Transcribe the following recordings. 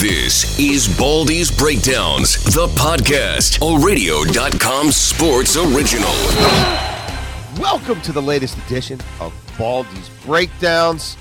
This is Baldy's Breakdowns, the podcast, a radio.com sports original. Welcome to the latest edition of Baldy's Breakdowns.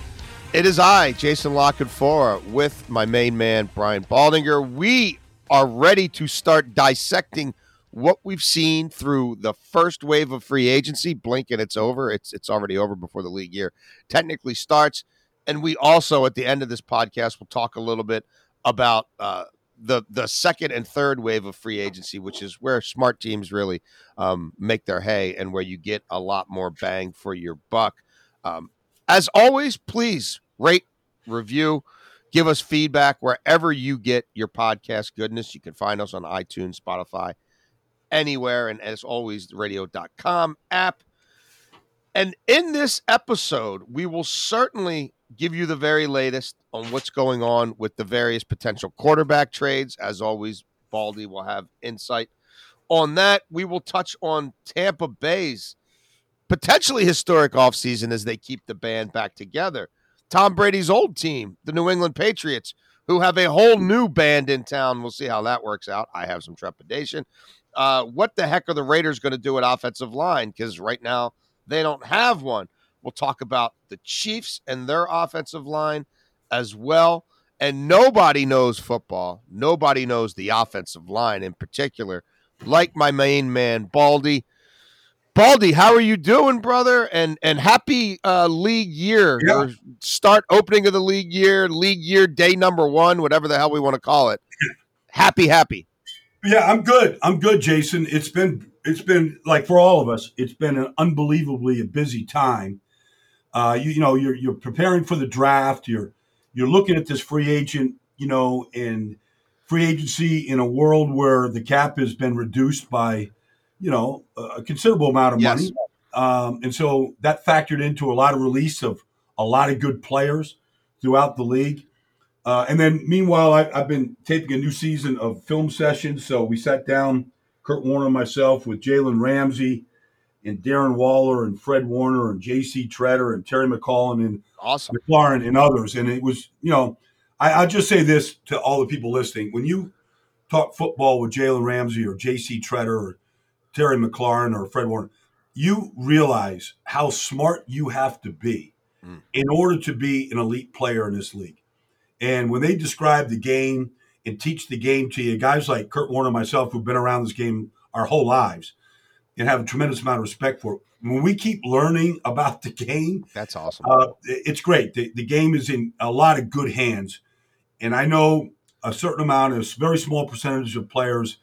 It is I, Jason La Canfora, with my main man, Brian Baldinger. We are ready to start dissecting what we've seen through the first wave of free agency. Blink and it's over. It's it's already over before the league year technically starts. And we also, at the end of this podcast, will talk a little bit about uh, the the second and third wave of free agency, which is where smart teams really um, make their hay and where you get a lot more bang for your buck. Um, as always, please rate, review, give us feedback wherever you get your podcast goodness. You can find us on iTunes, Spotify, anywhere, and as always, the radio.com app. And in this episode, we will certainly give you the very latest on what's going on with the various potential quarterback trades. As always, Baldy will have insight on that. We will touch on Tampa Bay's potentially historic offseason as they keep the band back together. Tom Brady's old team, the New England Patriots, who have a whole new band in town. We'll see how that works out. I have some trepidation. Uh, what the heck are the Raiders going to do at offensive line? Because right now they don't have one. We'll talk about the Chiefs and their offensive line as well. And nobody knows football. Nobody knows the offensive line in particular, like my main man, Baldy. Baldy, how are you doing, brother? And and happy uh, league year Yeah. or start opening of the league year, league year day number one, whatever the hell we want to call it. happy, happy. Yeah, I'm good. I'm good, Jason. It's been it's been like for all of us, it's been an unbelievably busy time. Uh, you, you know, you're you're preparing for the draft. You're you're looking at this free agent, you know, and free agency in a world where the cap has been reduced by, you know, a considerable amount of Yes. money. Um, and so that factored into a lot of release of a lot of good players throughout the league. Uh, and then meanwhile, I, I've been taping a new season of film sessions. So we sat down, Kurt Warner and myself, with Jalen Ramsey and Darren Waller and Fred Warner and J.C. Tretter and Terry McCollum and Awesome. McLaurin and others. And it was, you know, I, I'll just say this to all the people listening. When you talk football with Jalen Ramsey or J.C. Tretter or Terry McLaurin or Fred Warner, you realize how smart you have to be Mm. in order to be an elite player in this league. And when they describe the game and teach the game to you, guys like Kurt Warner and myself who've been around this game our whole lives and have a tremendous amount of respect for. When we keep learning about the game, That's awesome. uh, it's great. The, the game is in a lot of good hands. And I know a certain amount, a very small percentage of players,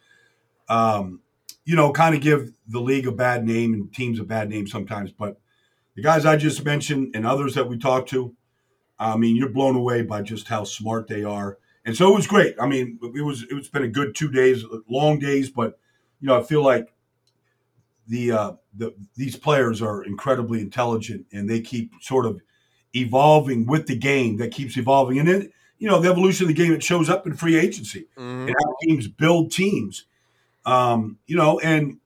um, you know, kind of give the league a bad name and teams a bad name sometimes. But the guys I just mentioned and others that we talked to, I mean, you're blown away by just how smart they are. And so it was great. I mean, it was it's been a good two days, long days, but you know, I feel like the uh, the these players are incredibly intelligent and they keep sort of evolving with the game that keeps evolving. And then, you know, the evolution of the game it shows up in free agency Mhm. and how teams build teams. Um, you know, and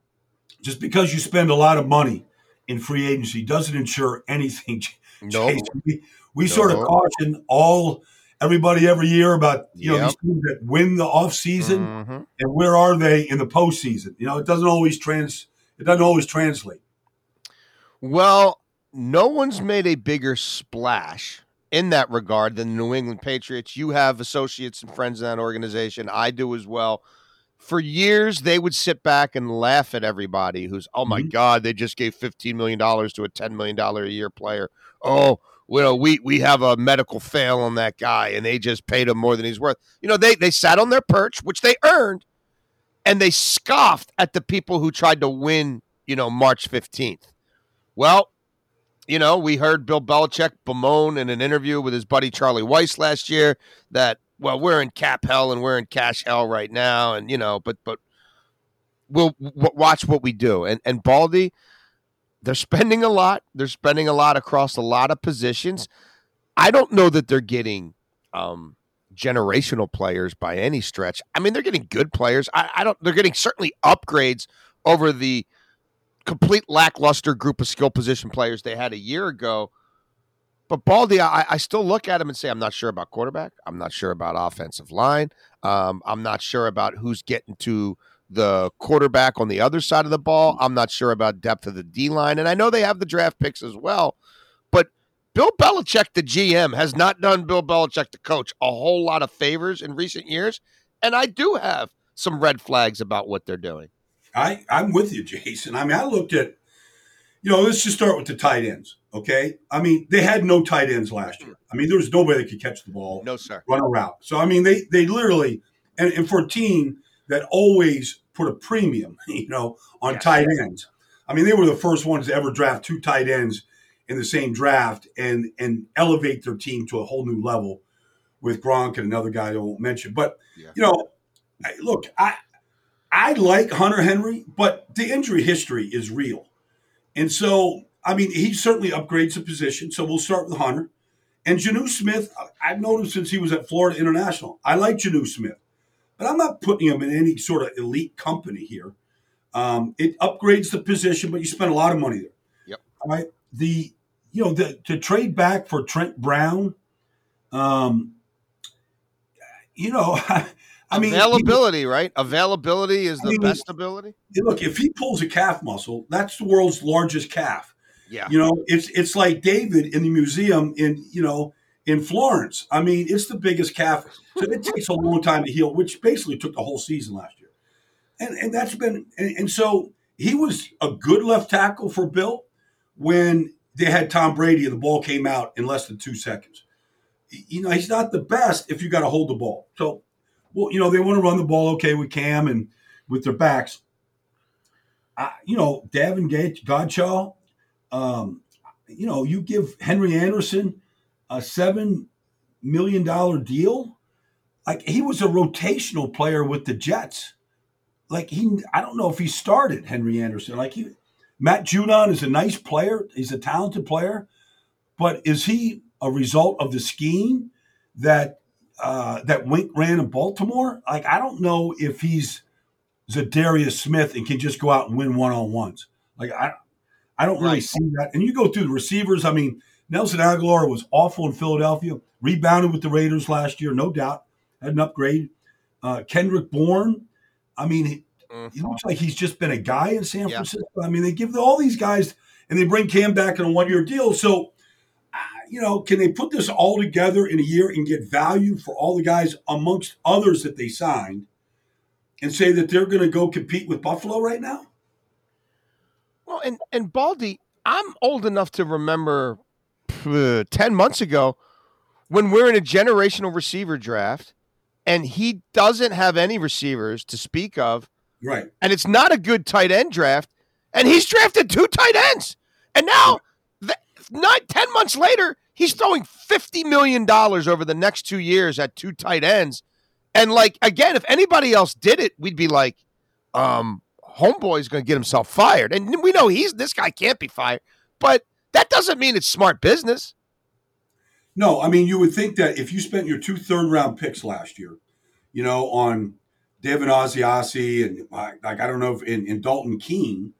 just because you spend a lot of money in free agency doesn't ensure anything. No. Jason. We, we sort of caution all everybody every year about you know Yep. these teams that win the off season Mhm. and where are they in the postseason? You know, it doesn't always trans it doesn't always translate. Well, no one's made a bigger splash in that regard than the New England Patriots. You have associates and friends in that organization. I do as well. For years, they would sit back and laugh at everybody who's, oh my Mhm. God, they just gave $15 million to a $10 million a year player. Oh, well, we, we have a medical fail on that guy and they just paid him more than he's worth. You know, they, they sat on their perch, which they earned, and they scoffed at the people who tried to win, you know, March 15th. Well, you know, we heard Bill Belichick bemoan in an interview with his buddy Charlie Weis last year that, well, we're in cap hell and we're in cash hell right now, and you know, but but we'll w- watch what we do. And and Baldy, they're spending a lot. They're spending a lot across a lot of positions. I don't know that they're getting um, generational players by any stretch. I mean, they're getting good players. I, I don't. They're getting certainly upgrades over the complete lackluster group of skill position players they had a year ago. But Baldy, I, I still look at him and say, I'm not sure about quarterback. I'm not sure about offensive line. Um, I'm not sure about who's getting to the quarterback on the other side of the ball. I'm not sure about depth of the D line. And I know they have the draft picks as well. Bill Belichick, the GM, has not done Bill Belichick, the coach, a whole lot of favors in recent years. And I do have some red flags about what they're doing. I, I'm with you, Jason. I mean, I looked at, you know, let's just start with the tight ends. Okay. I mean, they had no tight ends last year. I mean, there was nobody that could catch the ball. No, sir. Run a route. So, I mean, they, they literally, and, and for a team that always put a premium, you know, on yes. tight ends. I mean, they were the first ones to ever draft two tight ends in the same draft and and elevate their team to a whole new level with Gronk and another guy I won't mention. But yeah. you know, look, I I like Hunter Henry, but the injury history is real, and so I mean, he certainly upgrades the position. So we'll start with Hunter. And Jonnu Smith, I've noticed since he was at Florida International. I like Jonnu Smith, but I'm not putting him in any sort of elite company here. Um, it upgrades the position, but you spend a lot of money there. Yep. All right. The you know the, to trade back for Trent Brown, um, you know, I mean availability, he, right? Availability is the mean, best ability. Look, if he pulls a calf muscle, that's the world's largest calf. Yeah. You know, it's it's like David in the museum in, you know, in Florence. I mean, it's the biggest calf. So it takes a long time to heal, which basically took the whole season last year. And and that's been and, and so he was a good left tackle for Bill when they had Tom Brady and the ball came out in less than two seconds. You know, he's not the best if you got to hold the ball. So, well, you know, they want to run the ball okay with Cam and with their backs. I, you know, Davon Godchaux, um, you know, you give Henry Anderson a seven million dollar deal. Like he was a rotational player with the Jets. Like he, I don't know if he started Henry Anderson. Like he, Matt Judon is a nice player. He's a talented player, but is he a result of the scheme that uh, that Wink ran in Baltimore? Like I don't know if he's Za'Darius Smith and can just go out and win one on ones. Like I, I don't really see that. And you go through the receivers. I mean, Nelson Agholor was awful in Philadelphia. Rebounded with the Raiders last year, no doubt. Had an upgrade. Uh, Kendrick Bourne. I mean, he, mm-hmm. he, looks like he's just been a guy in San Francisco. Yeah. I mean, they give all these guys and they bring Cam back in a one year deal. So, uh, you know, can they put this all together in a year and get value for all the guys amongst others that they signed and say that they're going to go compete with Buffalo right now? Well, and and Baldy, I'm old enough to remember uh, ten months ago when we're in a generational receiver draft, and he doesn't have any receivers to speak of. Right. And it's not a good tight end draft, and he's drafted two tight ends, and now. The, nine, 10 months later, he's throwing $50 million over the next two years at two tight ends. And like again, if anybody else did it, we'd be like, um, homeboy's going to get himself fired. And we know he's this guy can't be fired, but that doesn't mean it's smart business. No, I mean you would think that if you spent your two third round picks last year, you know, on Devin Asiasi and uh, like I don't know if in, in Dalton Keene,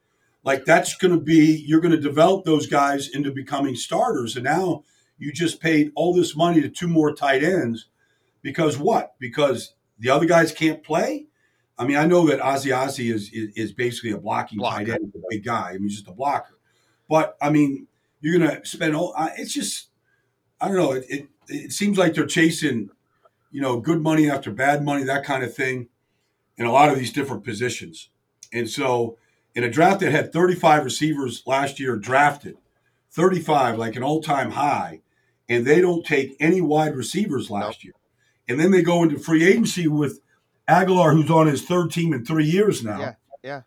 like that's going to be you're going to develop those guys into becoming starters, and now you just paid all this money to two more tight ends because what? Because the other guys can't play. I mean, I know that Asiasi is, is, is basically a blocking Blocker. tight end, a big guy. I mean, he's just a blocker. But I mean, you're gonna spend all. It's just, I don't know. It, it, it seems like they're chasing, you know, good money after bad money, that kind of thing, in a lot of these different positions. And so, in a draft that had 35 receivers last year drafted, 35 like an all-time high, and they don't take any wide receivers last year, and then they go into free agency with Agholor, who's on his third team in three years now. Yeah, yeah.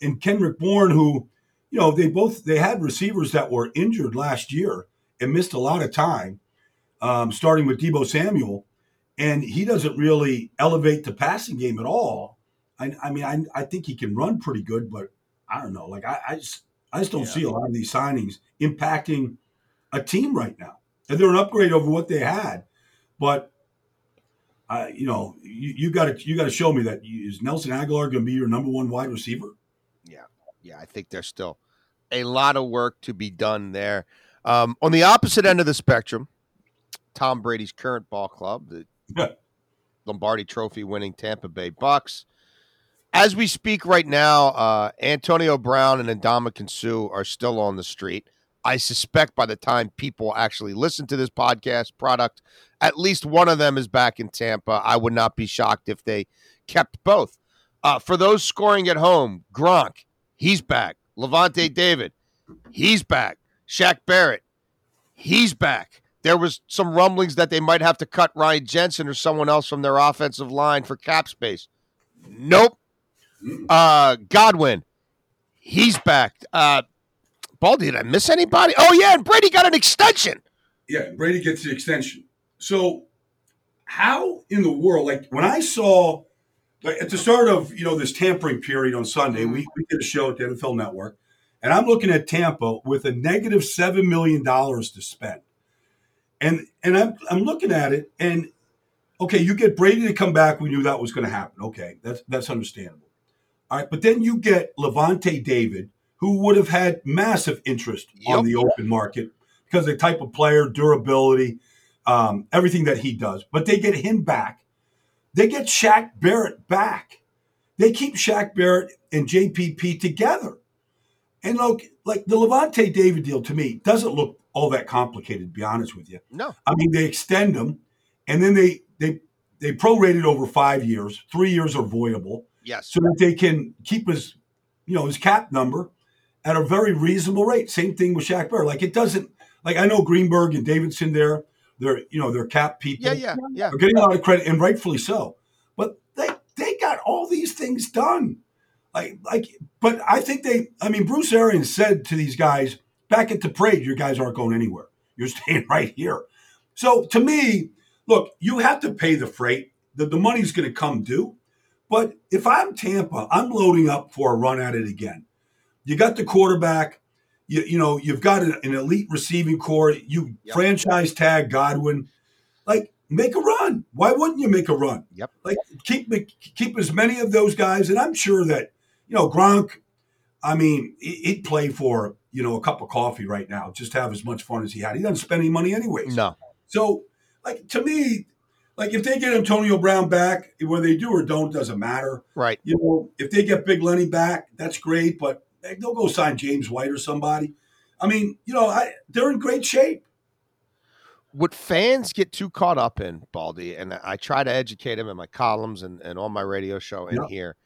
And Kendrick Bourne, who, you know, they both they had receivers that were injured last year and missed a lot of time, um, starting with Deebo Samuel, and he doesn't really elevate the passing game at all. I, I mean, I, I think he can run pretty good, but I don't know. Like I, I just I just don't yeah. see a lot of these signings impacting a team right now. And they're an upgrade over what they had, but I, you know, you got to you got to show me that is Nelson Agholor going to be your number one wide receiver? Yeah, yeah, I think there's still a lot of work to be done there. Um, on the opposite end of the spectrum, Tom Brady's current ball club, the Lombardi Trophy winning Tampa Bay Bucks. As we speak right now, uh, Antonio Brown and Ndamukong Suh are still on the street. I suspect by the time people actually listen to this podcast product, at least one of them is back in Tampa. I would not be shocked if they kept both. Uh, for those scoring at home, Gronk, he's back. Lavonte David, he's back. Shaq Barrett, he's back. There was some rumblings that they might have to cut Ryan Jensen or someone else from their offensive line for cap space. Nope. Uh, Godwin, he's back. Uh, Baldy, did I miss anybody? Oh yeah, and Brady got an extension. Yeah, Brady gets the extension. So, how in the world? Like when I saw, like at the start of you know this tampering period on Sunday, we, we did a show at the NFL Network, and I'm looking at Tampa with a negative seven million dollars to spend, and and I'm I'm looking at it, and okay, you get Brady to come back. We knew that was going to happen. Okay, that's that's understandable. All right, but then you get Lavonte David, who would have had massive interest Yep. on the open market because of the type of player, durability, um, everything that he does. But they get him back. They get Shaq Barrett back. They keep Shaq Barrett and JPP together. And look, like the Lavonte David deal to me doesn't look all that complicated, to be honest with you. No. I mean, they extend them and then they they they prorate it over five years. Three years are voidable Yes. so that they can keep his, you know, his cap number at a very reasonable rate. Same thing with Shaq Barrett. Like it doesn't, like I know Greenberg and Davidson there, they're, you know, they're cap people. Yeah, yeah, yeah. Are getting a lot of credit and rightfully so. But they they got all these things done. Like like, but I think they. I mean, Bruce Arians said to these guys back at the parade, "You guys aren't going anywhere. You're staying right here." So to me, look, you have to pay the freight. The, the money's going to come due. But if I'm Tampa, I'm loading up for a run at it again. You got the quarterback. You, you know, you've got an, an elite receiving core. You Yep. franchise tag Godwin. Like, make a run. Why wouldn't you make a run? Yep. Like, keep keep as many of those guys. And I'm sure that, you know, Gronk, I mean, he- he'd play for, you know, a cup of coffee right now, just have as much fun as he had. He doesn't spend any money anyways. No. So, like to me, like if they get Antonio Brown back, whether they do or don't doesn't matter. Right. You know, if they get Big Lenny back, that's great. But they'll go sign James White or somebody. I mean, you know, I, they're in great shape. what fans get too caught up in, Baldy, and I try to educate them in my columns and, and on my radio show and Yeah. here.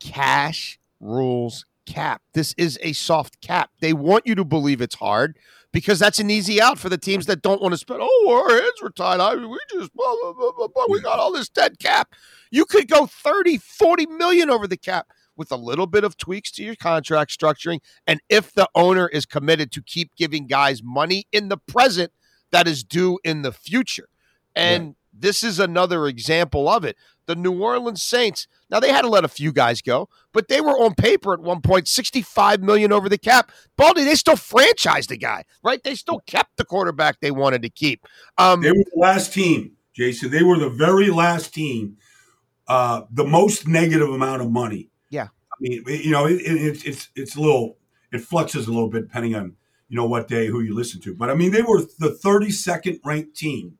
Cash rules cap. This is a soft cap. They want you to believe it's hard because that's an easy out for the teams that don't want to spend. Oh, our hands were tied. I mean, we just blah, blah, blah, blah, blah. we got all this dead cap. You could go 30, 40 million over the cap with a little bit of tweaks to your contract structuring. And if the owner is committed to keep giving guys money in the present that is due in the future. And this is another example of it. The New Orleans Saints, now they had to let a few guys go, but they were on paper at one point 65 million over the cap. Baldy, they still franchised the guy, right? They still kept the quarterback they wanted to keep. Um, They were the last team, Jason. They were the very last team, uh, the most negative amount of money. Yeah. I mean, you know, it, it, it's it's it's a little it fluxes a little bit depending on you know what day who you listen to. But I mean, they were the 32nd ranked team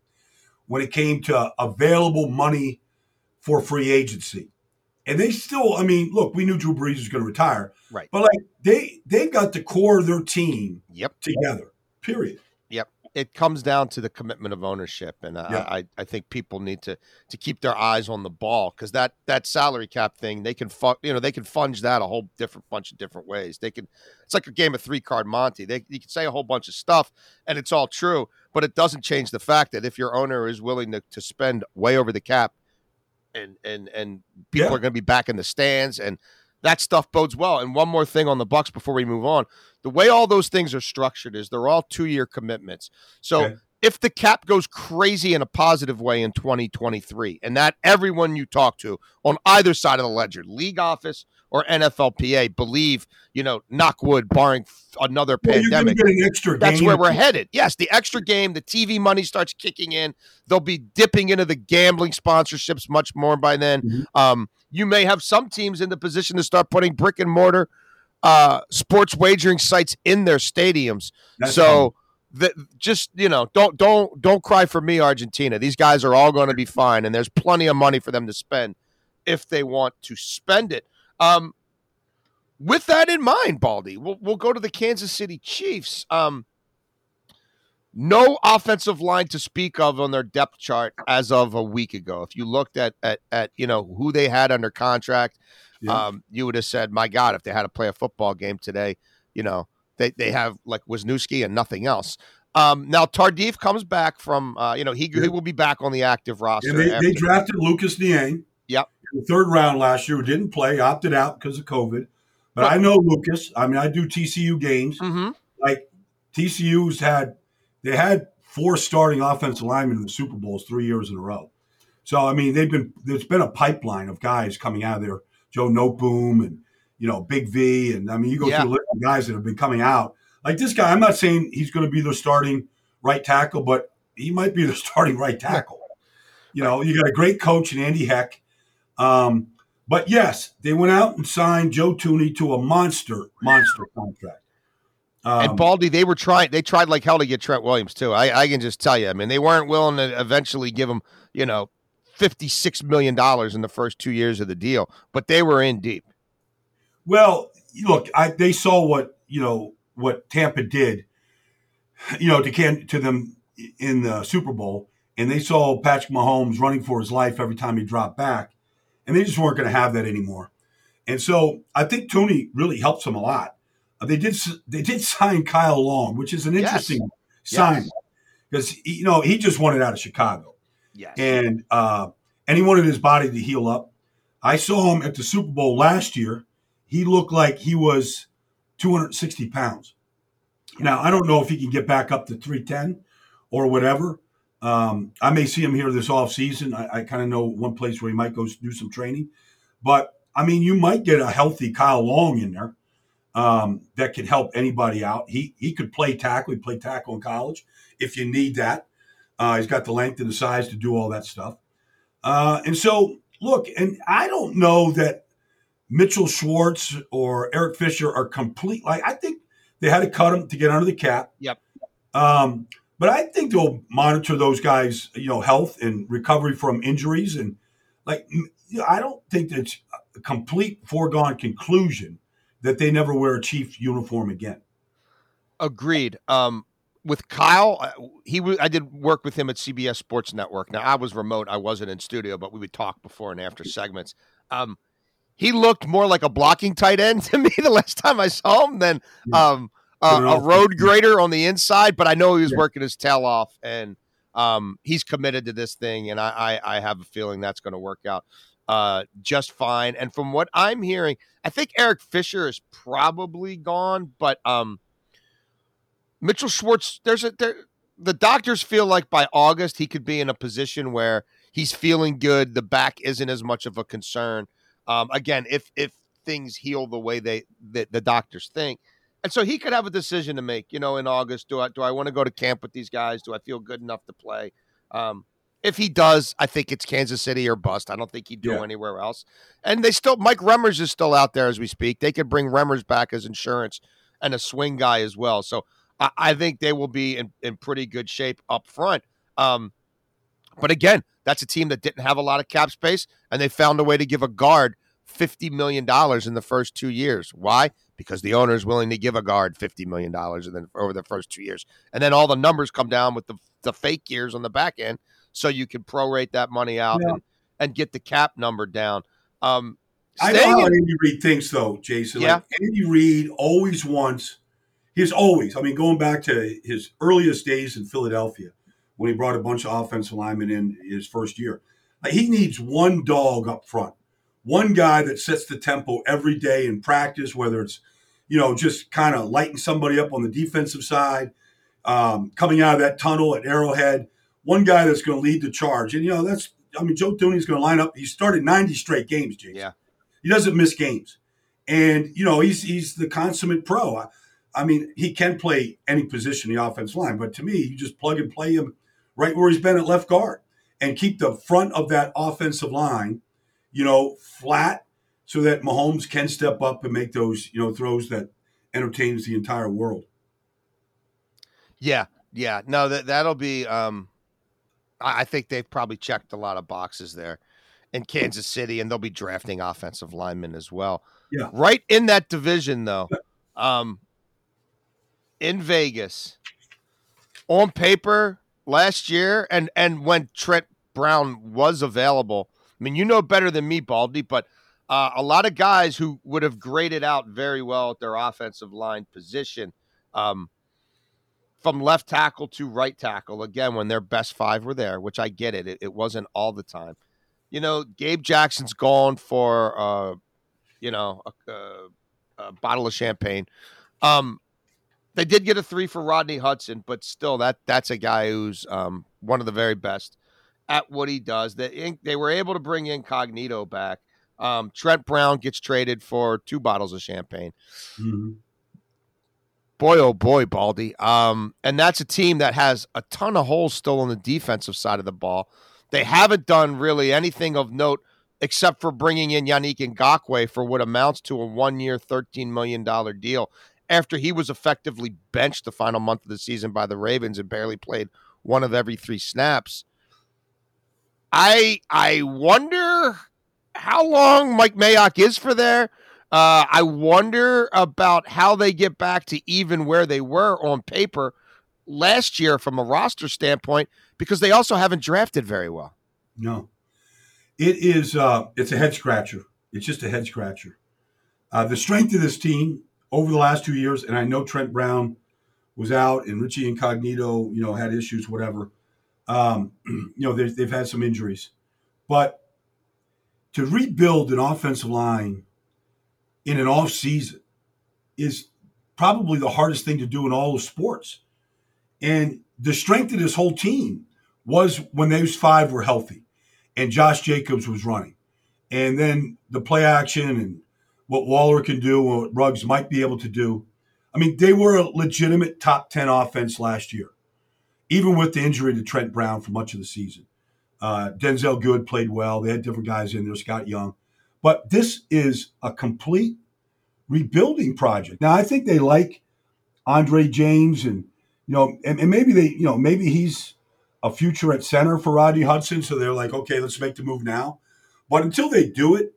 when it came to available money for free agency. And they still, I mean, look, we knew Drew Brees was going to retire, Right. But like they they've got the core of their team yep. together. Period. Yep. It comes down to the commitment of ownership, and I, Yeah. I, I think people need to to keep their eyes on the ball because that that salary cap thing they can fu- you know they can funge that a whole different bunch of different ways. They can it's like a game of three card Monty. They you can say a whole bunch of stuff and it's all true, but it doesn't change the fact that if your owner is willing to, to spend way over the cap, and and and people Yeah. are going to be back in the stands and that stuff bodes well. And one more thing on the Bucks before we move on. The way all those things are structured is they're all two year commitments. So Okay. if the cap goes crazy in a positive way in 2023, and that everyone you talk to on either side of the ledger, league office or NFLPA, believe, you know, knock wood, barring another Well, you're pandemic. get an extra That's where we're headed. Yes, the extra game, the TV money starts kicking in. They'll be dipping into the gambling sponsorships much more by then. Mhm. Um, you may have some teams in the position to start putting brick and mortar uh, sports wagering sites in their stadiums. That's so just you know don't don't don't cry for me argentina these guys are all going to be fine and there's plenty of money for them to spend if they want to spend it um with that in mind baldy we'll, we'll go to the kansas city chiefs um no offensive line to speak of on their depth chart as of a week ago if you looked at at, at you know who they had under contract yeah. um you would have said my god if they had to play a football game today you know they they have like Wisniewski and nothing else. Um, now Tardif comes back from uh, you know he, yeah. he will be back on the active roster. they, they, drafted Lucas Niang. Yep. Third round last year, who didn't play, opted out because of COVID. But, but I know Lucas. I mean, I do TCU games. Mm-hmm. Like TCU's had they had four starting offensive linemen in the Super Bowls three years in a row. So I mean, they've been there's been a pipeline of guys coming out of there. Joe Noteboom and you know, Big V, and I mean, you go yeah. through the list of guys that have been coming out. Like this guy, I'm not saying he's going to be the starting right tackle, but he might be the starting right tackle. You know, you got a great coach in Andy Heck. Um, but yes, they went out and signed Joe Thuney to a monster, monster contract. Um, and Baldy, they were trying. They tried like hell to get Trent Williams too. I, I can just tell you. I mean, they weren't willing to eventually give him, you know, fifty-six million dollars in the first two years of the deal, but they were in deep. Well, look, I, they saw what you know what Tampa did, you know, to can to them in the Super Bowl, and they saw Patrick Mahomes running for his life every time he dropped back, and they just weren't going to have that anymore. And so I think Tony really helps them a lot. Uh, they did they did sign Kyle Long, which is an interesting yes. sign because yes. you know he just wanted out of Chicago, yes. and uh, and he wanted his body to heal up. I saw him at the Super Bowl last year he looked like he was 260 pounds. Now, I don't know if he can get back up to 310 or whatever. Um, I may see him here this off season. I, I kind of know one place where he might go do some training. But, I mean, you might get a healthy Kyle Long in there um, that could help anybody out. He, he could play tackle. He played tackle in college if you need that. Uh, he's got the length and the size to do all that stuff. Uh, and so, look, and I don't know that Mitchell Schwartz or Eric Fisher are complete. Like I think they had to cut them to get under the cap. Yep. Um, but I think they'll monitor those guys, you know, health and recovery from injuries, and like I don't think it's a complete foregone conclusion that they never wear a Chief uniform again. Agreed. Um, with Kyle, uh, he I did work with him at CBS Sports Network. Now I was remote; I wasn't in studio, but we would talk before and after segments. Um, he looked more like a blocking tight end to me the last time I saw him than um, uh, a road grader on the inside. But I know he was yeah. working his tail off, and um, he's committed to this thing, and I, I, I have a feeling that's going to work out uh, just fine. And from what I'm hearing, I think Eric Fisher is probably gone, but um, Mitchell Schwartz, there's a there, the doctors feel like by August he could be in a position where he's feeling good. The back isn't as much of a concern. Um, again, if if things heal the way they the, the doctors think, and so he could have a decision to make. You know, in August, do I do I want to go to camp with these guys? Do I feel good enough to play? Um, if he does, I think it's Kansas City or bust. I don't think he'd do yeah. anywhere else. And they still, Mike Remmers is still out there as we speak. They could bring Remmers back as insurance and a swing guy as well. So I, I think they will be in, in pretty good shape up front. Um, but again, that's a team that didn't have a lot of cap space, and they found a way to give a guard $50 million in the first two years. Why? Because the owner is willing to give a guard $50 million and then over the first two years. And then all the numbers come down with the, the fake years on the back end so you can prorate that money out yeah. and, and get the cap number down. Um, I know how Andy Reid thinks, though, Jason. Yeah. Like Andy Reid always wants, he's always, I mean, going back to his earliest days in Philadelphia when he brought a bunch of offensive linemen in his first year, like he needs one dog up front one guy that sets the tempo every day in practice, whether it's, you know, just kind of lighting somebody up on the defensive side, um, coming out of that tunnel at Arrowhead, one guy that's going to lead the charge. And, you know, that's, I mean, Joe Thuney's going to line up. He started 90 straight games, Jason. Yeah. He doesn't miss games. And, you know, he's, he's the consummate pro. I, I mean, he can play any position in the offense line, but to me, you just plug and play him right where he's been at left guard and keep the front of that offensive line you know, flat so that Mahomes can step up and make those, you know, throws that entertains the entire world. Yeah. Yeah, no, that that'll be. Um, I, I think they've probably checked a lot of boxes there in Kansas City, and they'll be drafting offensive linemen as well. Yeah. Right in that division, though, um, in Vegas, on paper last year, and and when Trent Brown was available, I mean, you know better than me, Baldy, but uh, a lot of guys who would have graded out very well at their offensive line position. Um, from left tackle to right tackle again when their best five were there, which I get it. It, it wasn't all the time. You know, Gabe Jackson's gone for uh, you know a, a, a bottle of champagne. Um, they did get a three for Rodney Hudson, but still, that that's a guy who's um, one of the very best at what he does. They they were able to bring Incognito back. Um, Trent Brown gets traded for two bottles of champagne. Mhm. Boy, oh boy, Baldy. Um, and that's a team that has a ton of holes still on the defensive side of the ball. They haven't done really anything of note except for bringing in Yannick Ngakoue for what amounts to a one-year, thirteen million dollar deal. After he was effectively benched the final month of the season by the Ravens and barely played one of every three snaps. I I wonder how long Mike Mayock is for there. Uh, I wonder about how they get back to even where they were on paper last year from a roster standpoint because they also haven't drafted very well. No, it is. Uh, it's a head scratcher. It's just a head scratcher. Uh, the strength of this team over the last two years, and I know Trent Brown was out, and Richie Incognito, you know, had issues, whatever. Um, you know, they've, they've had some injuries, but to rebuild an offensive line in an off season is probably the hardest thing to do in all of sports. And the strength of this whole team was when those five were healthy and Josh Jacobs was running. And then the play action and what Waller can do, what Ruggs might be able to do. I mean, they were a legitimate top 10 offense last year, even with the injury to Trent Brown for much of the season. Uh, Denzelle Good played well. They had different guys in there, Scott Young. But this is a complete rebuilding project. Now, I think they like Andre James and, you know, and, and maybe they, you know, maybe he's a future at center for Rodney Hudson. So they're like, okay, let's make the move now. But until they do it,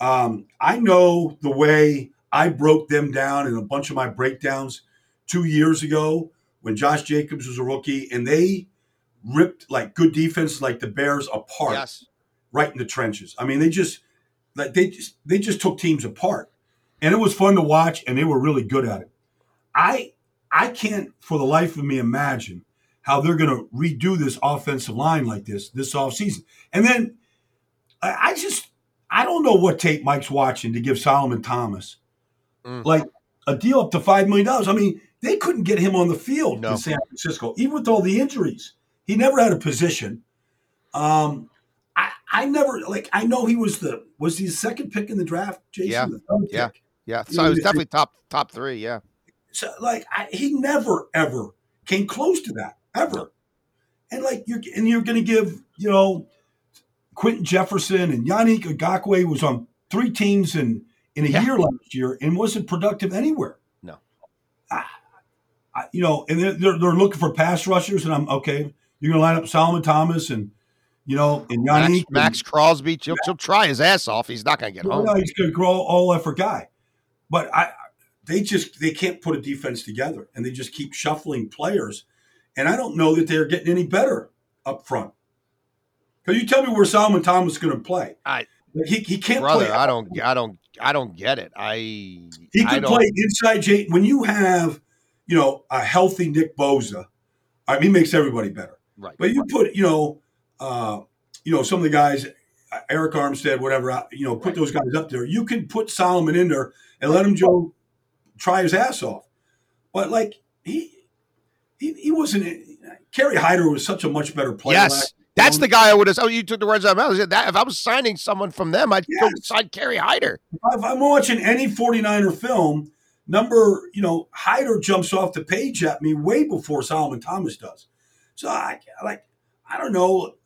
um, I know the way I broke them down in a bunch of my breakdowns two years ago when Josh Jacobs was a rookie and they ripped like good defense like the Bears apart Yes. right in the trenches. I mean, they just like they just they just took teams apart. And it was fun to watch and they were really good at it. I I can't for the life of me imagine how they're going to redo this offensive line like this this offseason. And then I, I just I don't know what tape Mike's watching to give Solomon Thomas Mm. like a deal up to five million dollars. I mean, they couldn't get him on the field No. in San Francisco, even with all the injuries. He never had a position. Um, I I never like I know he was the was he the second pick in the draft, Jason? Yeah. The Yeah. pick. Yeah. So it was definitely top top three. Yeah. So like I, he never ever came close to that ever. And like you're and you're going to give you know Quinton Jefferson and Yannick Ngakoue was on three teams in in a Yeah. year last year and wasn't productive anywhere. No. I, I, you know, and they're, they're they're looking for pass rushers, and I'm okay. You're going to line up Solomon Thomas and you know and Max, Yannick. Maxx Crosby, he'll, he'll try his ass off. He's not going to get No, home. no, he's going to grow all effort guy. But I, they just they can't put a defense together, and they just keep shuffling players. And I don't know that they're getting any better up front. Because you tell me where Solomon Thomas is going to play. I- he, he can't Brother, play. I don't, I don't, I don't get it. I He could play inside Jay When you have, you know, a healthy Nick Bosa, I mean, he makes everybody better. Right. But you put, you know, uh, you know, some of the guys, Arik Armstead, whatever, uh, you know, put Right. those guys up there. You can put Solomon in there and let him Joe try his ass off. But like he, he, he wasn't. Kerry Hyder was such a much better player. Yes, that's the guy I would have. Oh, you took the words out of my mouth. I said That if I was signing someone from them, I'd go Yes. sign Kerry Hyder. If I'm watching any 49er film, number, you know, Hyder jumps off the page at me way before Solomon Thomas does. So I like, I don't know.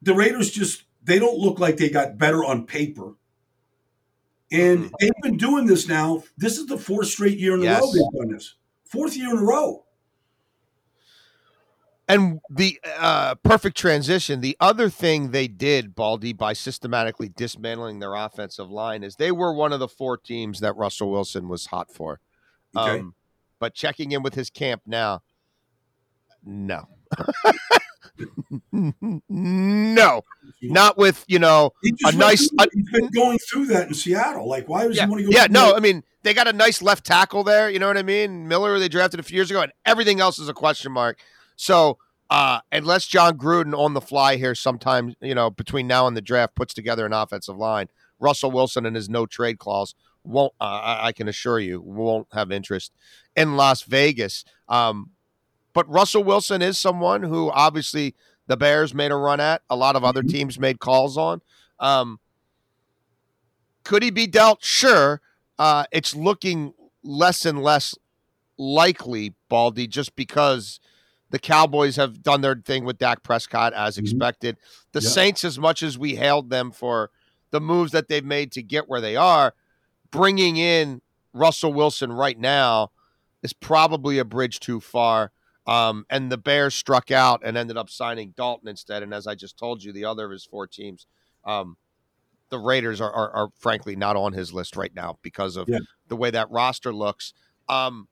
The Raiders just they don't look like they got better on paper. And Mhm. they've been doing this now. This is the fourth straight year in a Yes. row they've done this. Fourth year in a row. And the uh, perfect transition. The other thing they did, Baldy, by systematically dismantling their offensive line, is they were one of the four teams that Russell Wilson was hot for. Okay. Um, but checking in with his camp now, no, no, not with you know a nice- through- he's been going through that in Seattle. Like, why does yeah, he want to go? yeah, no. that? I mean, they got a nice left tackle there. You know what I mean? Miller, they drafted a few years ago, and everything else is a question mark. So, uh, unless Jon Gruden on the fly here, sometime you know between now and the draft, puts together an offensive line, Russell Wilson and his no trade clause won't. Uh, I I can assure you, won't have interest in Las Vegas. Um, but Russell Wilson is someone who obviously the Bears made a run at. A lot of other Mhm. teams made calls on. Um, could he be dealt? Sure. Uh, it's looking less and less likely, Baldy, just because the Cowboys have done their thing with Dak Prescott as Mhm. expected. The Yeah. Saints, as much as we hailed them for the moves that they've made to get where they are, bringing in Russell Wilson right now is probably a bridge too far. Um, and the Bears struck out and ended up signing Dalton instead. And as I just told you, the other of his four teams, um, the Raiders are, are, are frankly not on his list right now because of Yeah. the way that roster looks. Um,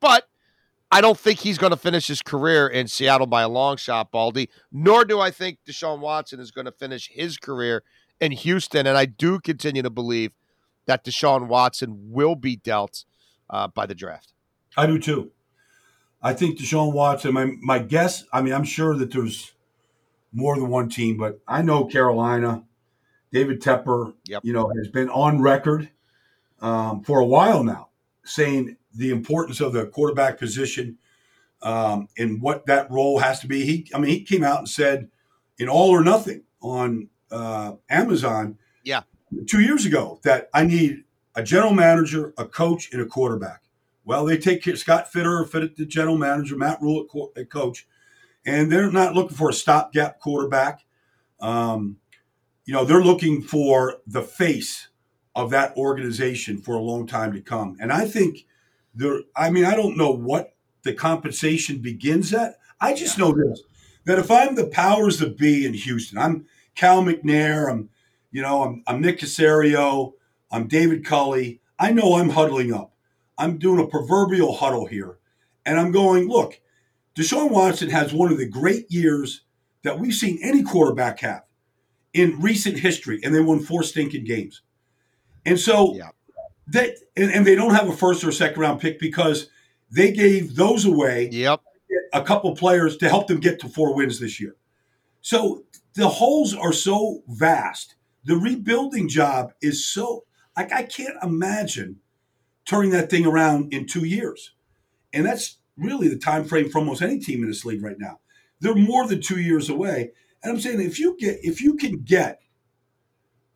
but I don't think he's going to finish his career in Seattle by a long shot, Baldy. Nor do I think Deshaun Watson is going to finish his career in Houston. And I do continue to believe that Deshaun Watson will be dealt uh, by the draft. I do too. I think Deshaun Watson. My my guess. I mean, I'm sure that there's more than one team, but I know Carolina. David Tepper, Yep. you know, has been on record um, for a while now, saying the importance of the quarterback position um, and what that role has to be. He, I mean, he came out and said, in All or Nothing on uh, Amazon, Yeah. two years ago, that I need a general manager, a coach, and a quarterback. Well, they take care- Scott Fitter, fit the general manager, Matt Rhule at, co- at coach, and they're not looking for a stopgap quarterback. Um, you know, they're looking for the face of that organization for a long time to come. And I think there, I mean, I don't know what the compensation begins at. I just know this that if I'm the powers that be in Houston, I'm Cal McNair, I'm, you know, I'm, I'm Nick Caserio, I'm David Culley. I know I'm huddling up. I'm doing a proverbial huddle here. And I'm going, look, Deshaun Watson has one of the great years that we've seen any quarterback have in recent history, and they won four stinking games. And so Yeah. that and, and they don't have a first or second round pick because they gave those away Yep. a couple players to help them get to four wins this year. So the holes are so vast. The rebuilding job is so like I can't imagine turning that thing around in two years. And that's really the time frame for almost any team in this league right now. They're more than two years away. And I'm saying if you get if you can get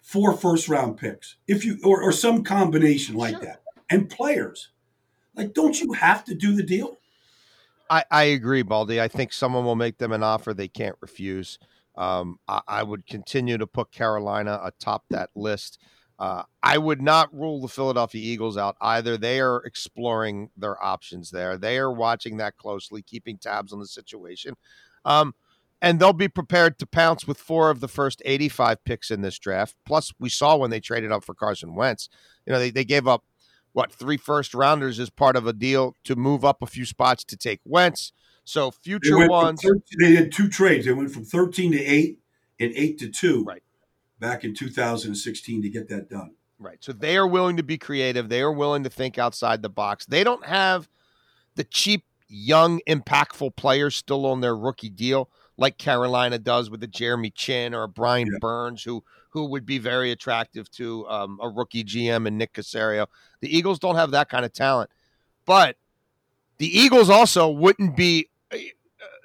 four first round picks, if you or, or some combination like Sure. that, and players, like don't you have to do the deal? I, I agree, Baldy. I think someone will make them an offer they can't refuse. Um, I, I would continue to put Carolina atop that list. Uh, I would not rule the Philadelphia Eagles out either. They are exploring their options there. They are watching that closely, keeping tabs on the situation. Um, and they'll be prepared to pounce with four of the first 85 picks in this draft. Plus, we saw when they traded up for Carson Wentz, you know, they, they gave up what three first rounders as part of a deal to move up a few spots to take Wentz. So future from ones, 13 they had two trades. They went from 13 to 8 and 8 to 2 Right. Back in 2016 to get that done. right? So they are willing to be creative. They are willing to think outside the box. They don't have the cheap, young, impactful players still on their rookie deal like Carolina does with a Jeremy Chinn or a Brian Yeah. Burns, who who would be very attractive to um, a rookie GM and Nick Caserio. The Eagles don't have that kind of talent, but the Eagles also wouldn't be. uh,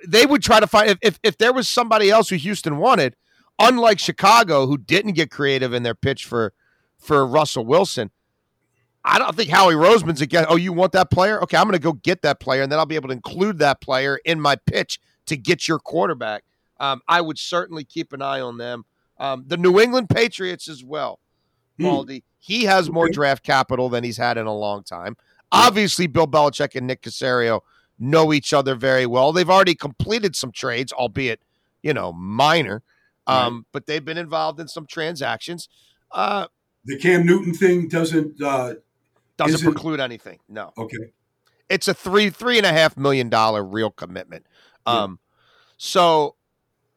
They would try to find if, if if there was somebody else who Houston wanted, unlike Chicago, who didn't get creative in their pitch for for Russell Wilson. I don't think Howie Roseman's again. Oh, you want that player? Okay, I'm going to go get that player, and then I'll be able to include that player in my pitch to get your quarterback. Um, I would certainly keep an eye on them. Um, the New England Patriots as well. Hmm. Baldy, he has more draft capital than he's had in a long time. Obviously, Bill Belichick and Nick Caserio know each other very well. They've already completed some trades, albeit you know minor, um, right. but they've been involved in some transactions. Uh, the Cam Newton thing doesn't uh, doesn't preclude anything. No. Okay. It's a three three and a half million dollar real commitment. Um, yeah. so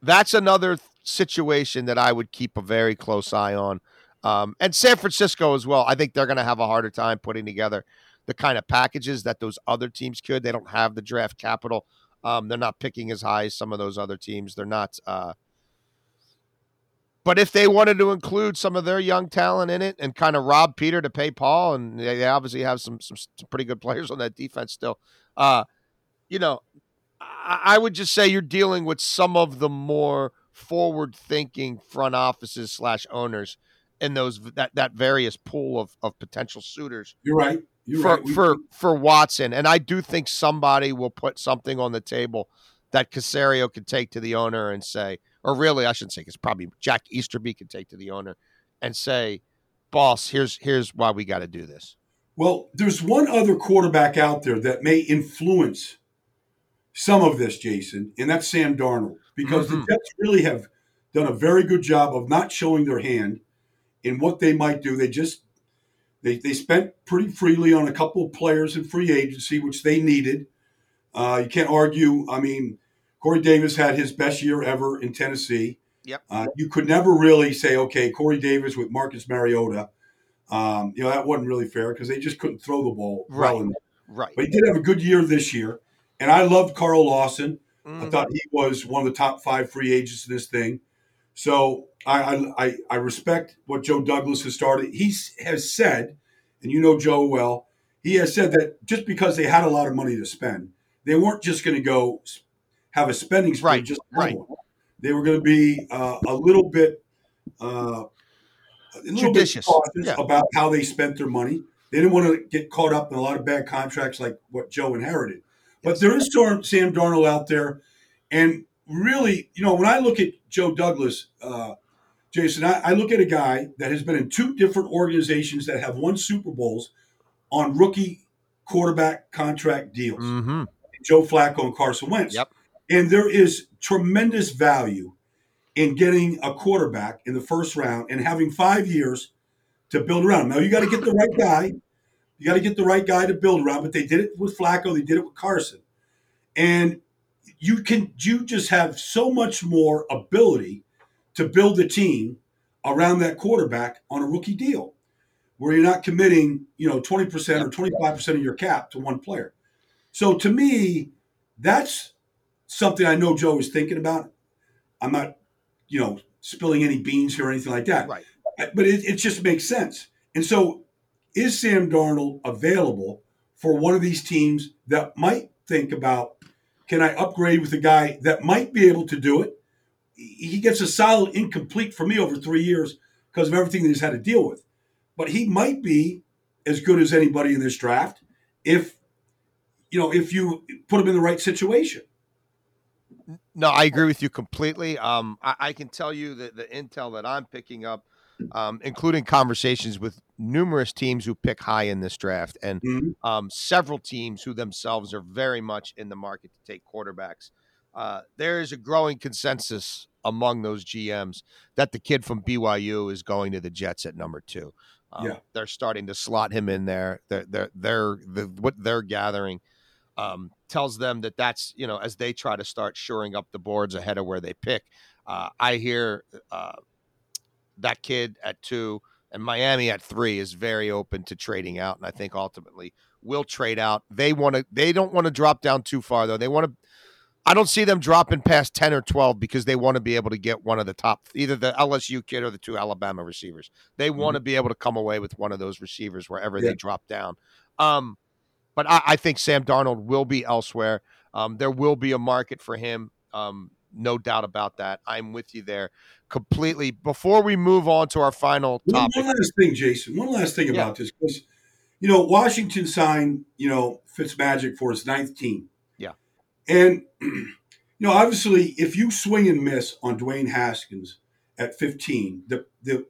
that's another situation that I would keep a very close eye on. Um, and San Francisco as well. I think they're going to have a harder time putting together the kind of packages that those other teams could. They don't have the draft capital. Um, they're not picking as high as some of those other teams. They're not. Uh, but if they wanted to include some of their young talent in it and kind of rob Peter to pay Paul, and they obviously have some some, some pretty good players on that defense still, uh, you know, I, I would just say you're dealing with some of the more forward thinking front offices slash owners in those that that various pool of of potential suitors. You're right. You're for right. for for Watson, and I do think somebody will put something on the table that Caserio could take to the owner and say, or really, I shouldn't say, because probably Jack Easterby could take to the owner and say, "Boss, here's here's why we got to do this." Well, there's one other quarterback out there that may influence some of this, Jason, and that's Sam Darnold, because mm-hmm. the Jets really have done a very good job of not showing their hand in what they might do. They just they, they spent pretty freely on a couple of players in free agency, which they needed. Uh, you can't argue. I mean, Corey Davis had his best year ever in Tennessee. Yep. Uh, you could never really say, okay, Corey Davis with Marcus Mariota. Um, you know that wasn't really fair because they just couldn't throw the ball right. well enough. Right. But he did have a good year this year, and I loved Carl Lawson. Mm-hmm. I thought he was one of the top five free agents in this thing. So I, I, I respect what Joe Douglas has started. He has said, and you know Joe well, he has said that just because they had a lot of money to spend, they weren't just going to go have a spending spree. Right, just right. They were going to be uh, a little bit, uh, a little Judicious. bit cautious yeah. about how they spent their money. They didn't want to get caught up in a lot of bad contracts like what Joe inherited. But there is Sam Darnold out there, and really, you know, when I look at Joe Douglas, uh, Jason, I, I, look at a guy that has been in two different organizations that have won Super Bowls on rookie quarterback contract deals. Mm-hmm. Joe Flacco and Carson Wentz. Yep. And there is tremendous value in getting a quarterback in the first round and having five years to build around. Now you got to get the right guy. You got to get the right guy to build around. But they did it with Flacco. They did it with Carson. And you can you just have so much more ability to build a team around that quarterback on a rookie deal where you're not committing, you know, 20% or 25% of your cap to one player. So to me, that's something I know Joe is thinking about. I'm not, you know, spilling any beans here or anything like that. Right. But it, it just makes sense. And so is Sam Darnold available for one of these teams that might think about can I upgrade with a guy that might be able to do it? He gets a solid incomplete for me over three years because of everything that he's had to deal with. But he might be as good as anybody in this draft if you know if you put him in the right situation. No, I agree with you completely. Um, I, I, can tell you that the intel that I'm picking up, um, including conversations with numerous teams who pick high in this draft, and mm-hmm. um, several teams who themselves are very much in the market to take quarterbacks. Uh, there is a growing consensus among those GMs that the kid from BYU is going to the Jets at number two. Um, yeah. They're starting to slot him in there. They're, they're, they're, the, what they're gathering um, tells them that that's, you know, as they try to start shoring up the boards ahead of where they pick. Uh, I hear uh, that kid at two and Miami at three is very open to trading out, and I think ultimately will trade out. They want to. They don't want to drop down too far though. They want to. I don't see them dropping past ten or twelve because they want to be able to get one of the top, either the LSU kid or the two Alabama receivers. They mm-hmm. want to be able to come away with one of those receivers wherever yeah. they drop down. Um, but I, I, think Sam Darnold will be elsewhere. Um, there will be a market for him. Um, no doubt about that. I'm with you there completely. Before we move on to our final topic, one, one last thing, Jason. One last thing about this, because you know Washington signed you know Fitzmagic for his ninth team. Yeah, and you know obviously if you swing and miss on Dwayne Haskins at 15, the the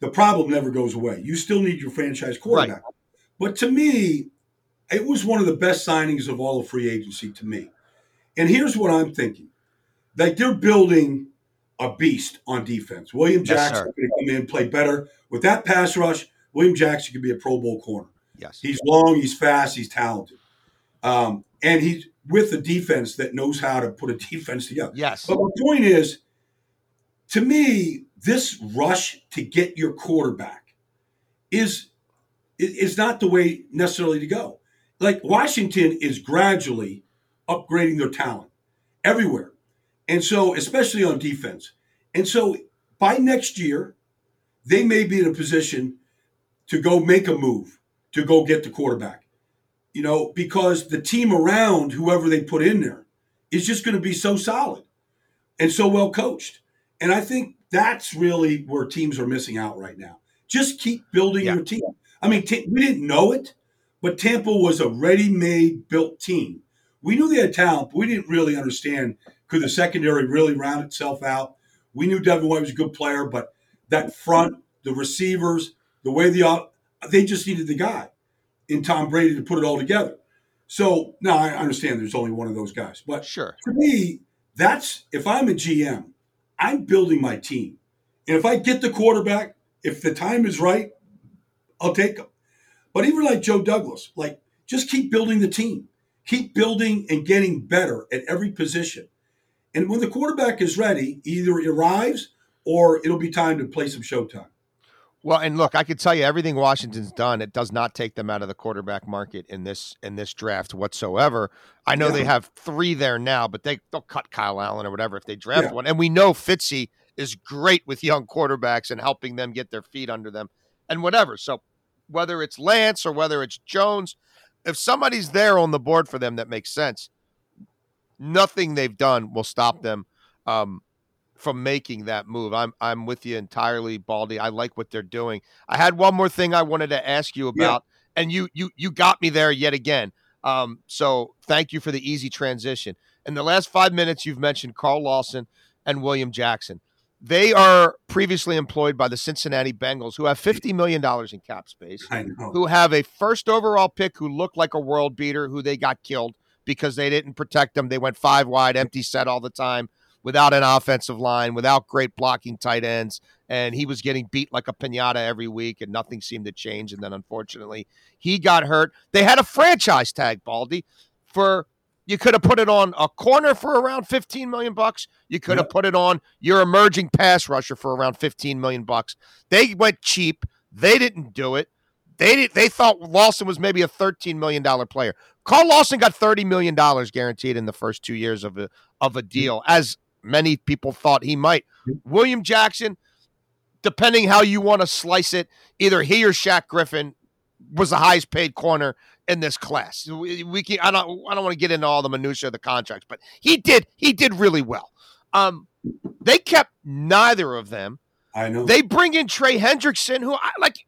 the problem never goes away. You still need your franchise quarterback. Right. But to me, it was one of the best signings of all of free agency to me. And here's what I'm thinking: like they're building a beast on defense. William Yes, Jackson going to come in play better with that pass rush. William Jackson could be a Pro Bowl corner. Yes. He's long, he's fast, he's talented, um, and he's with a defense that knows how to put a defense together. Yes. But my point is, to me, this rush to get your quarterback is is not the way necessarily to go. Like Washington is gradually upgrading their talent everywhere, and so especially on defense. And so by next year, they may be in a position to go make a move to go get the quarterback. You know, because the team around whoever they put in there is just going to be so solid and so well coached. And I think that's really where teams are missing out right now. Just keep building Yeah. your team. I mean, t- we didn't know it, but Tampa was a ready-made built team. We knew they had talent, but we didn't really understand could the secondary really round itself out. We knew Devin White was a good player, but that front, the receivers, the way the they just needed the guy in Tom Brady to put it all together. So now I understand there's only one of those guys, but Sure. to me, that's if I'm a GM, I'm building my team. And if I get the quarterback, if the time is right, I'll take him. But even like Joe Douglas, like just keep building the team. Keep building and getting better at every position. And when the quarterback is ready, either it arrives or it'll be time to play some showtime. Well, and look, I can tell you everything Washington's done. It does not take them out of the quarterback market in this in this draft whatsoever. I know Yeah. they have three there now, but they they'll cut Kyle Allen or whatever if they draft Yeah. one. And we know Fitzy is great with young quarterbacks and helping them get their feet under them and whatever. So whether it's Lance or whether it's Jones, if somebody's there on the board for them that makes sense, nothing they've done will stop them um, from making that move. I'm I'm with you entirely, Baldy. I like what they're doing. I had one more thing I wanted to ask you Yeah. about, and you you you got me there yet again. Um, so thank you for the easy transition. In the last five minutes, you've mentioned Carl Lawson and William Jackson. They are previously employed by the Cincinnati Bengals, who have fifty million dollars in cap space who have a first overall pick who looked like a world beater, who they got killed because they didn't protect them. They went five wide, empty set all the time, without an offensive line, without great blocking tight ends. And he was getting beat like a pinata every week, and nothing seemed to change. And then unfortunately, he got hurt. They had a franchise tag, Baldy, for you could have put it on a corner for around 15 million bucks. You could have Yep. put it on your emerging pass rusher for around 15 million bucks. They went cheap. They didn't do it. They did, they thought Lawson was maybe a $13 million player. Carl Lawson got $30 million guaranteed in the first two years of a of a deal, as many people thought he might. William Jackson, depending how you want to slice it, either he or Shaq Griffin was the highest paid corner in this class. We, we can, I don't I don't want to get into all the minutia of the contracts, but he did he did really well. Um, they kept neither of them. I know. They bring in Trey Hendrickson, who I like.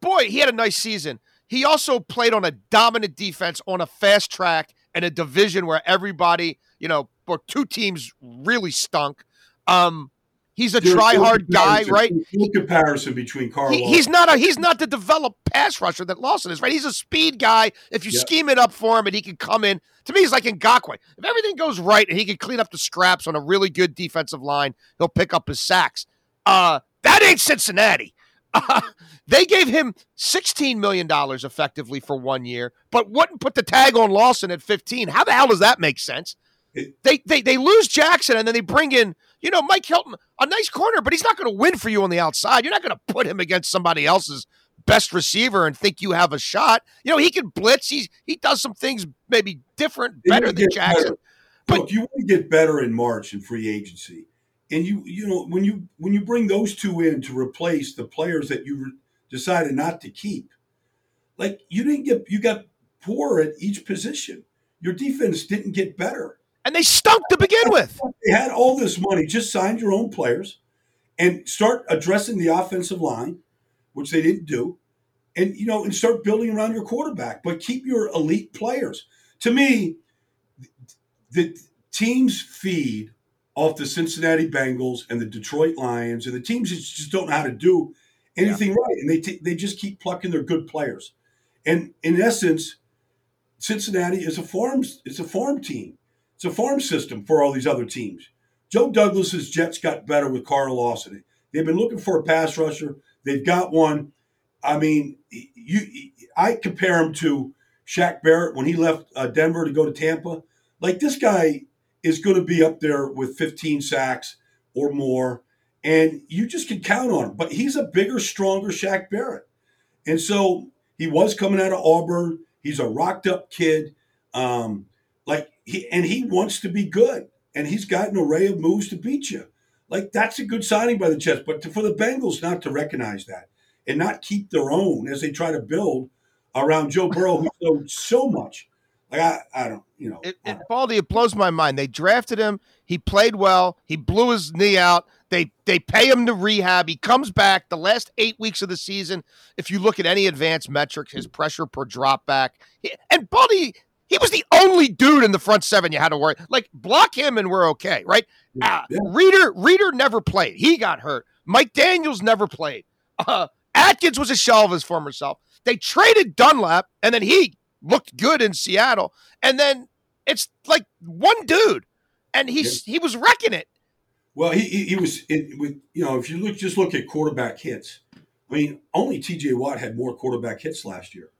Boy, he had a nice season. He also played on a dominant defense on a fast track in a division where everybody, you know, or two teams really stunk. Um, he's a There's try-hard guy, right? No comparison between Carl. He, he's not a he's not the developed pass rusher that Lawson is, right? He's a speed guy. If you Yeah. scheme it up for him and he can come in, to me, he's like Ngakoue. If everything goes right and he can clean up the scraps on a really good defensive line, he'll pick up his sacks. Uh, that ain't Cincinnati. Uh, they gave him $16 million effectively for one year, but wouldn't put the tag on Lawson at 15. How the hell does that make sense? They, they they lose Jackson and then they bring in, you know, Mike Hilton, a nice corner, but he's not going to win for you on the outside. You're not going to put him against somebody else's best receiver and think you have a shot. You know, he can blitz. He's he does some things maybe different, better than Jackson. better. But- Look, you want to get better in March in free agency, and you you know when you when you bring those two in to replace the players that you re- decided not to keep, like you didn't get you got poor at each position. Your defense didn't get better. And they stunk to begin with. They had all this money, just signed your own players, and start addressing the offensive line, which they didn't do, and you know, and start building around your quarterback, but keep your elite players. To me, the teams feed off the Cincinnati Bengals and the Detroit Lions, and the teams that just don't know how to do anything right, and they t- they just keep plucking their good players. And in essence, Cincinnati is a farm it's a farm team. It's a farm system for all these other teams. Joe Douglas's Jets got better with Carl Lawson. They've been looking for a pass rusher. They've got one. I mean, you I compare him to Shaq Barrett when he left uh, Denver to go to Tampa. Like this guy is going to be up there with 15 sacks or more, and you just can count on him. But he's a bigger, stronger Shaq Barrett, and so he was coming out of Auburn. He's a rocked up kid, um, like he and he wants to be good, and he's got an array of moves to beat you. Like that's a good signing by the Jets, but to, for the Bengals not to recognize that and not keep their own as they try to build around Joe Burrow, who showed so much. Like I, I don't, you know, it, it, Baldy, it blows my mind. They drafted him. He played well. He blew his knee out. They they pay him to rehab. He comes back the last eight weeks of the season. If you look at any advanced metrics, his hmm. pressure per drop back, and Baldy, he was the only dude in the front seven you had to worry. Like block him and we're okay, right? Uh, yeah. Reader Reader never played. He got hurt. Mike Daniels never played. Uh, Atkins was a shell of his former self. They traded Dunlap, and then he looked good in Seattle. And then it's like one dude, and he's yeah. he was wrecking it. Well, he he, he was it, with you know if you look just look at quarterback hits. I mean, only T.J. Watt had more quarterback hits last year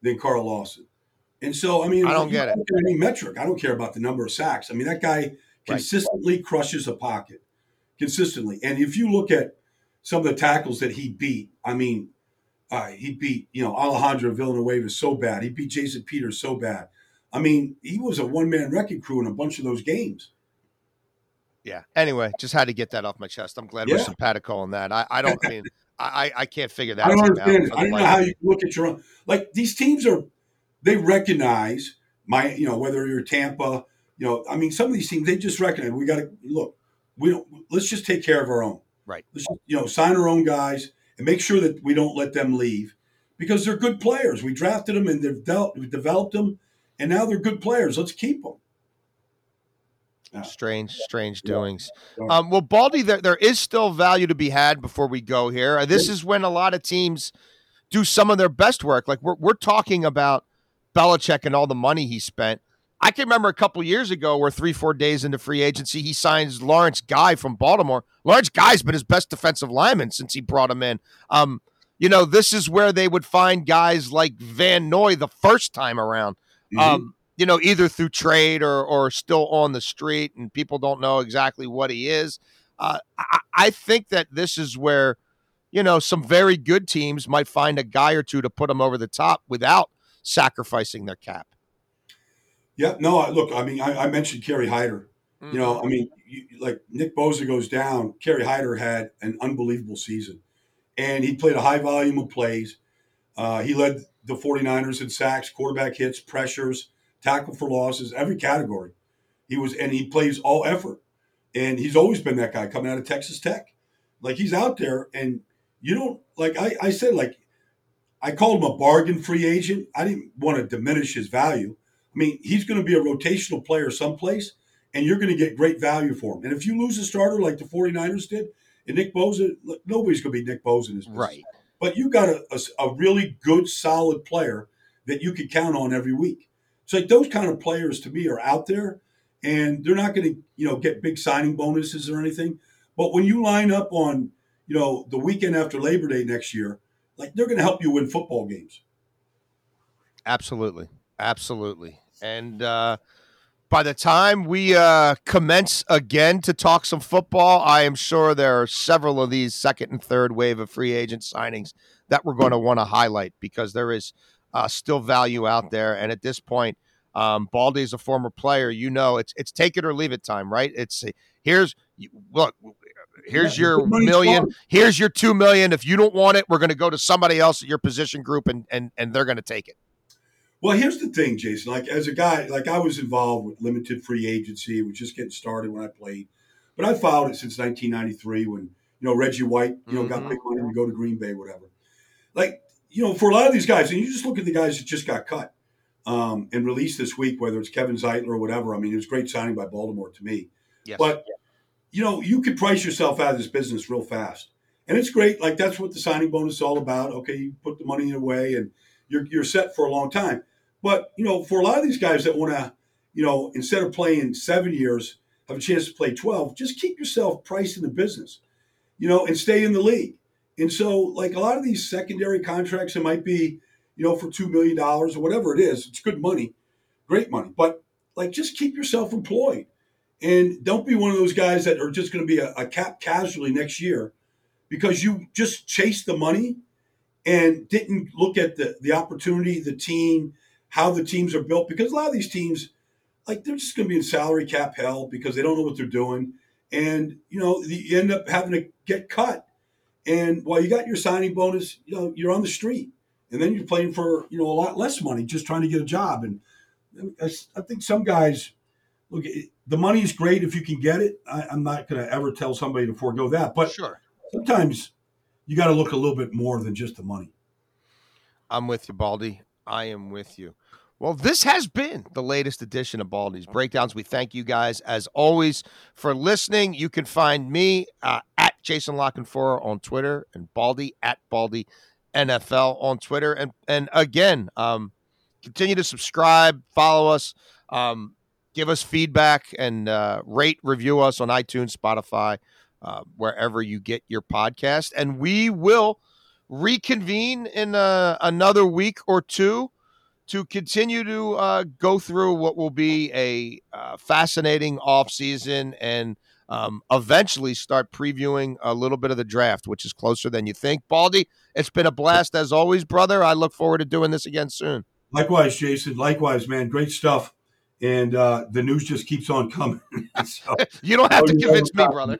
than Carl Lawson. And so, I mean, I don't get it. Any metric, I don't care about the number of sacks. I mean, that guy consistently right. crushes a pocket, consistently. And if you look at some of the tackles that he beat, I mean, uh, he beat you know Alejandro Villanueva so bad. He beat Jason Peters so bad. I mean, he was a one man wrecking crew in a bunch of those games. Yeah. Anyway, just had to get that off my chest. I'm glad yeah. we're simpatico on that. I, I don't I mean I, I can't figure that. I don't understand. I don't know how you look at your own. Like these teams are, they recognize my you know whether you're Tampa, you know I mean some of these teams they just recognize we got to look. We don't. Let's just take care of our own. Right. Let's just, you know sign our own guys and make sure that we don't let them leave because they're good players. We drafted them and they've developed, we developed them, and now they're good players. Let's keep them. Yeah. Strange, strange doings. Um, well, Baldy, there, there is still value to be had before we go here. This is when a lot of teams do some of their best work. Like we're, we're talking about Belichick and all the money he spent. I can remember a couple years ago where three, four days into free agency, he signs Lawrence Guy from Baltimore. Lawrence Guy's been his best defensive lineman since he brought him in. Um, you know, this is where they would find guys like Van Noy the first time around. Mm-hmm. Um, you know, either through trade or or still on the street, and people don't know exactly what he is. Uh, I, I think that this is where, you know, some very good teams might find a guy or two to put them over the top without sacrificing their cap. Yeah, no, look, I mean, I, I mentioned Kerry Hyder. Mm-hmm. You know, I mean, you, like Nick Bosa goes down, Kerry Hyder had an unbelievable season. And he played a high volume of plays. Uh, he led the 49ers in sacks, quarterback hits, pressures, tackle for losses, every category. He was, and he plays all effort. And he's always been that guy coming out of Texas Tech. Like he's out there, and you don't, like I, I said, like I called him a bargain free agent. I didn't want to diminish his value I mean, he's going to be a rotational player someplace, and you're going to get great value for him. And if you lose a starter like the 49ers did, and Nick Bosa, nobody's going to be Nick Bosa in his business. Right. But you got a, a, a, really good, solid player that you could count on every week. So like those kind of players to me are out there, and they're not going to you know get big signing bonuses or anything. But when you line up on you know the weekend after Labor Day next year, like they're going to help you win football games. Absolutely, absolutely. And uh, by the time we uh, commence again to talk some football, I am sure there are several of these second and third wave of free agent signings that we're going to want to highlight because there is uh, still value out there. And at this point, um, Baldy is a former player. You know, it's it's take it or leave it time, right? It's here's look, here's yeah, your million, here's your two million. If you don't want it, we're going to go to somebody else at your position group, and and and they're going to take it. Well, here's the thing, Jason. Like as a guy, like I was involved with limited free agency. It was just getting started when I played, but I followed it since 1993 when you know Reggie White, you know, mm-hmm. got big money to go to Green Bay, whatever. Like you know, for a lot of these guys, and you just look at the guys that just got cut um, and released this week, whether it's Kevin Zeitler or whatever. I mean, it was great signing by Baltimore to me. Yes. But you know, you could price yourself out of this business real fast, and it's great. Like that's what the signing bonus is all about. Okay, you put the money away and you're you're set for a long time. But you know, for a lot of these guys that want to, you know, instead of playing seven years, have a chance to play twelve. Just keep yourself priced in the business, you know, and stay in the league. And so, like a lot of these secondary contracts, it might be, you know, for two million dollars or whatever it is. It's good money, great money. But like, just keep yourself employed, and don't be one of those guys that are just going to be a, a cap casualty next year because you just chased the money and didn't look at the the opportunity, the team, how the teams are built. Because a lot of these teams, like, they're just going to be in salary cap hell because they don't know what they're doing, and you know, you end up having to get cut and while you got your signing bonus, you know, you're on the street. And then you're playing for, you know, a lot less money just trying to get a job. And I, I think some guys, look, the money is great if you can get it. I, am not going to ever tell somebody to forego that. But sure. sometimes you got to look a little bit more than just the money. I'm with you, Baldy. I am with you. Well, this has been the latest edition of Baldy's Breakdowns. We thank you guys, as always, for listening. You can find me uh, at Jason La Canfora on Twitter and Baldy at Baldy NFL on Twitter. And and again, um, continue to subscribe, follow us, um, give us feedback, and uh, rate, review us on iTunes, Spotify, uh, wherever you get your podcast. And we will reconvene in uh, another week or two to continue to uh, go through what will be a uh, fascinating offseason and um, eventually start previewing a little bit of the draft, which is closer than you think. Baldy, it's been a blast as always, brother. I look forward to doing this again soon. Likewise, Jason. Likewise, man. Great stuff. And uh, the news just keeps on coming. so, you don't have to convince me, brother.